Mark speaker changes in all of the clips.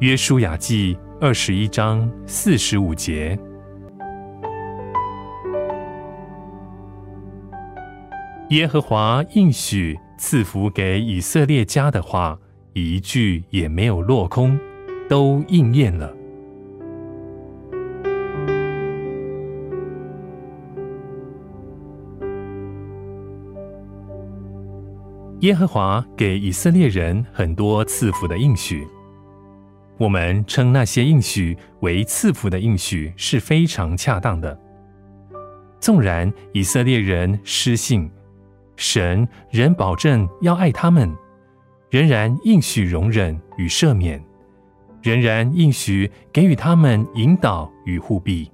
Speaker 1: 约书亚记二十一章四十五节。耶和华应许赐福给以色列家的话，一句也没有落空，都应验了。耶和华给以色列人很多赐福的应许，我们称那些应许为赐福的应许是非常恰当的。纵然以色列人失信，神仍保证要爱他们，仍然应许容忍与赦免，仍然应许给予他们引导与护庇，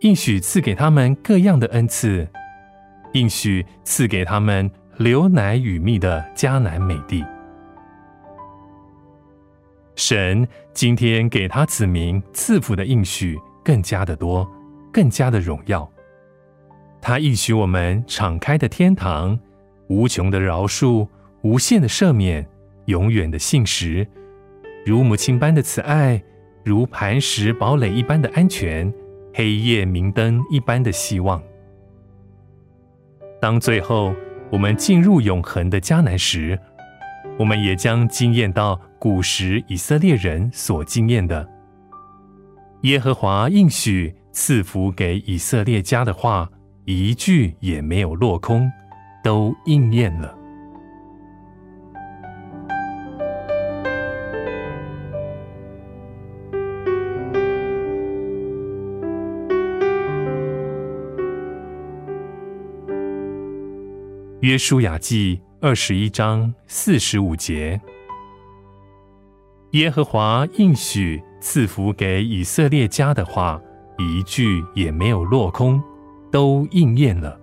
Speaker 1: 应许赐给他们各样的恩赐，应许赐给他们流奶与蜜的迦南美地。神今天给他子民赐福的应许更加的多，更加的荣耀。他应许我们敞开的天堂，无穷的饶恕，无限的赦免，永远的信实，如母亲般的慈爱，如磐石堡垒一般的安全，黑夜明灯一般的希望。当最后我们进入永恒的迦南时，我们也将惊艳到古时以色列人所惊艳的耶和华应许赐福给以色列家的话。一句也没有落空，都应验了。约书亚记二十一章四十五节：耶和华应许赐福给以色列家的话，一句也没有落空。都应验了。